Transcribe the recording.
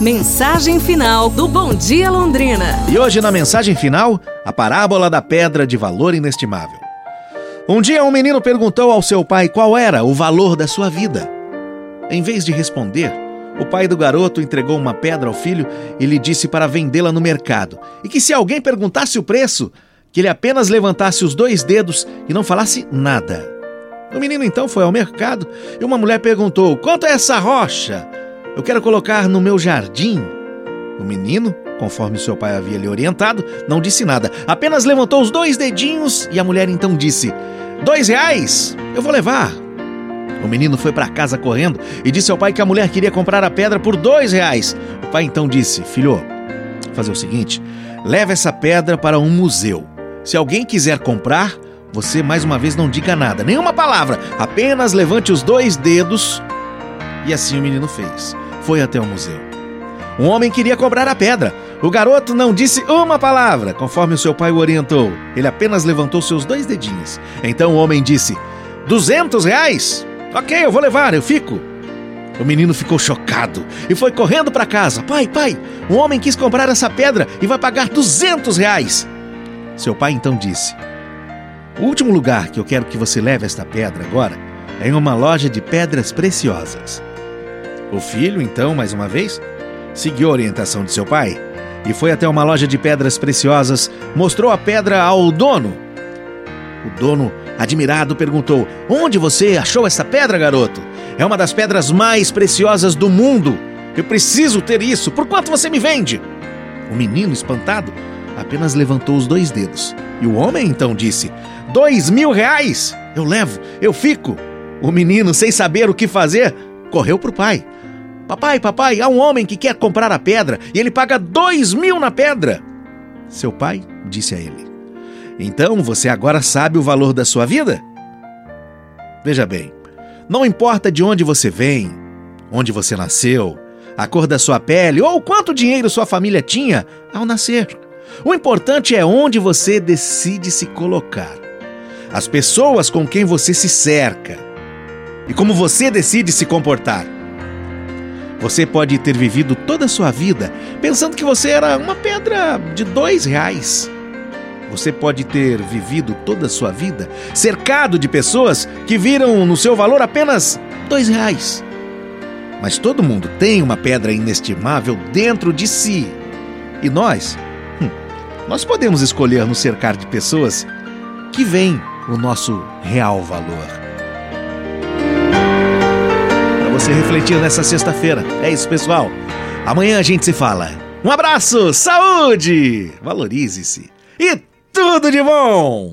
Mensagem final do Bom Dia Londrina. E hoje na mensagem final, a parábola da pedra de valor inestimável. Um dia um menino perguntou ao seu pai qual era o valor da sua vida. Em vez de responder, o pai do garoto entregou uma pedra ao filho e lhe disse para vendê-la no mercado, e que se alguém perguntasse o preço, que ele apenas levantasse os dois dedos e não falasse nada. O menino então foi ao mercado e uma mulher perguntou: Quanto é essa rocha? Eu quero colocar no meu jardim. O menino, conforme seu pai havia lhe orientado, não disse nada, apenas levantou os dois dedinhos e a mulher então disse: Dois reais? Eu vou levar. O menino foi para casa correndo e disse ao pai que a mulher queria comprar a pedra por dois reais. O pai então disse: Filho, fazer o seguinte: leve essa pedra para um museu. Se alguém quiser comprar, você mais uma vez não diga nada, nenhuma palavra, apenas levante os dois dedos. E assim o menino fez foi até o museu. Um homem queria cobrar a pedra. O garoto não disse uma palavra, conforme o seu pai o orientou. Ele apenas levantou seus dois dedinhos. Então o homem disse: Duzentos reais? Ok, eu vou levar, eu fico. O menino ficou chocado e foi correndo para casa. Pai, pai, um homem quis comprar essa pedra e vai pagar duzentos reais. Seu pai então disse: O último lugar que eu quero que você leve esta pedra agora é em uma loja de pedras preciosas. O filho, então, mais uma vez, seguiu a orientação de seu pai e foi até uma loja de pedras preciosas, mostrou a pedra ao dono. O dono, admirado, perguntou: Onde você achou essa pedra, garoto? É uma das pedras mais preciosas do mundo. Eu preciso ter isso. Por quanto você me vende? O menino, espantado, apenas levantou os dois dedos. E o homem então disse: Dois mil reais! Eu levo, eu fico. O menino, sem saber o que fazer, correu para o pai. Papai, papai, há um homem que quer comprar a pedra e ele paga dois mil na pedra. Seu pai disse a ele: Então você agora sabe o valor da sua vida? Veja bem, não importa de onde você vem, onde você nasceu, a cor da sua pele ou quanto dinheiro sua família tinha ao nascer. O importante é onde você decide se colocar, as pessoas com quem você se cerca e como você decide se comportar. Você pode ter vivido toda a sua vida pensando que você era uma pedra de dois reais. Você pode ter vivido toda a sua vida cercado de pessoas que viram no seu valor apenas dois reais. Mas todo mundo tem uma pedra inestimável dentro de si. E nós? Hum, nós podemos escolher nos cercar de pessoas que veem o nosso real valor você refletir nessa sexta-feira. É isso, pessoal. Amanhã a gente se fala. Um abraço, saúde, valorize-se e tudo de bom!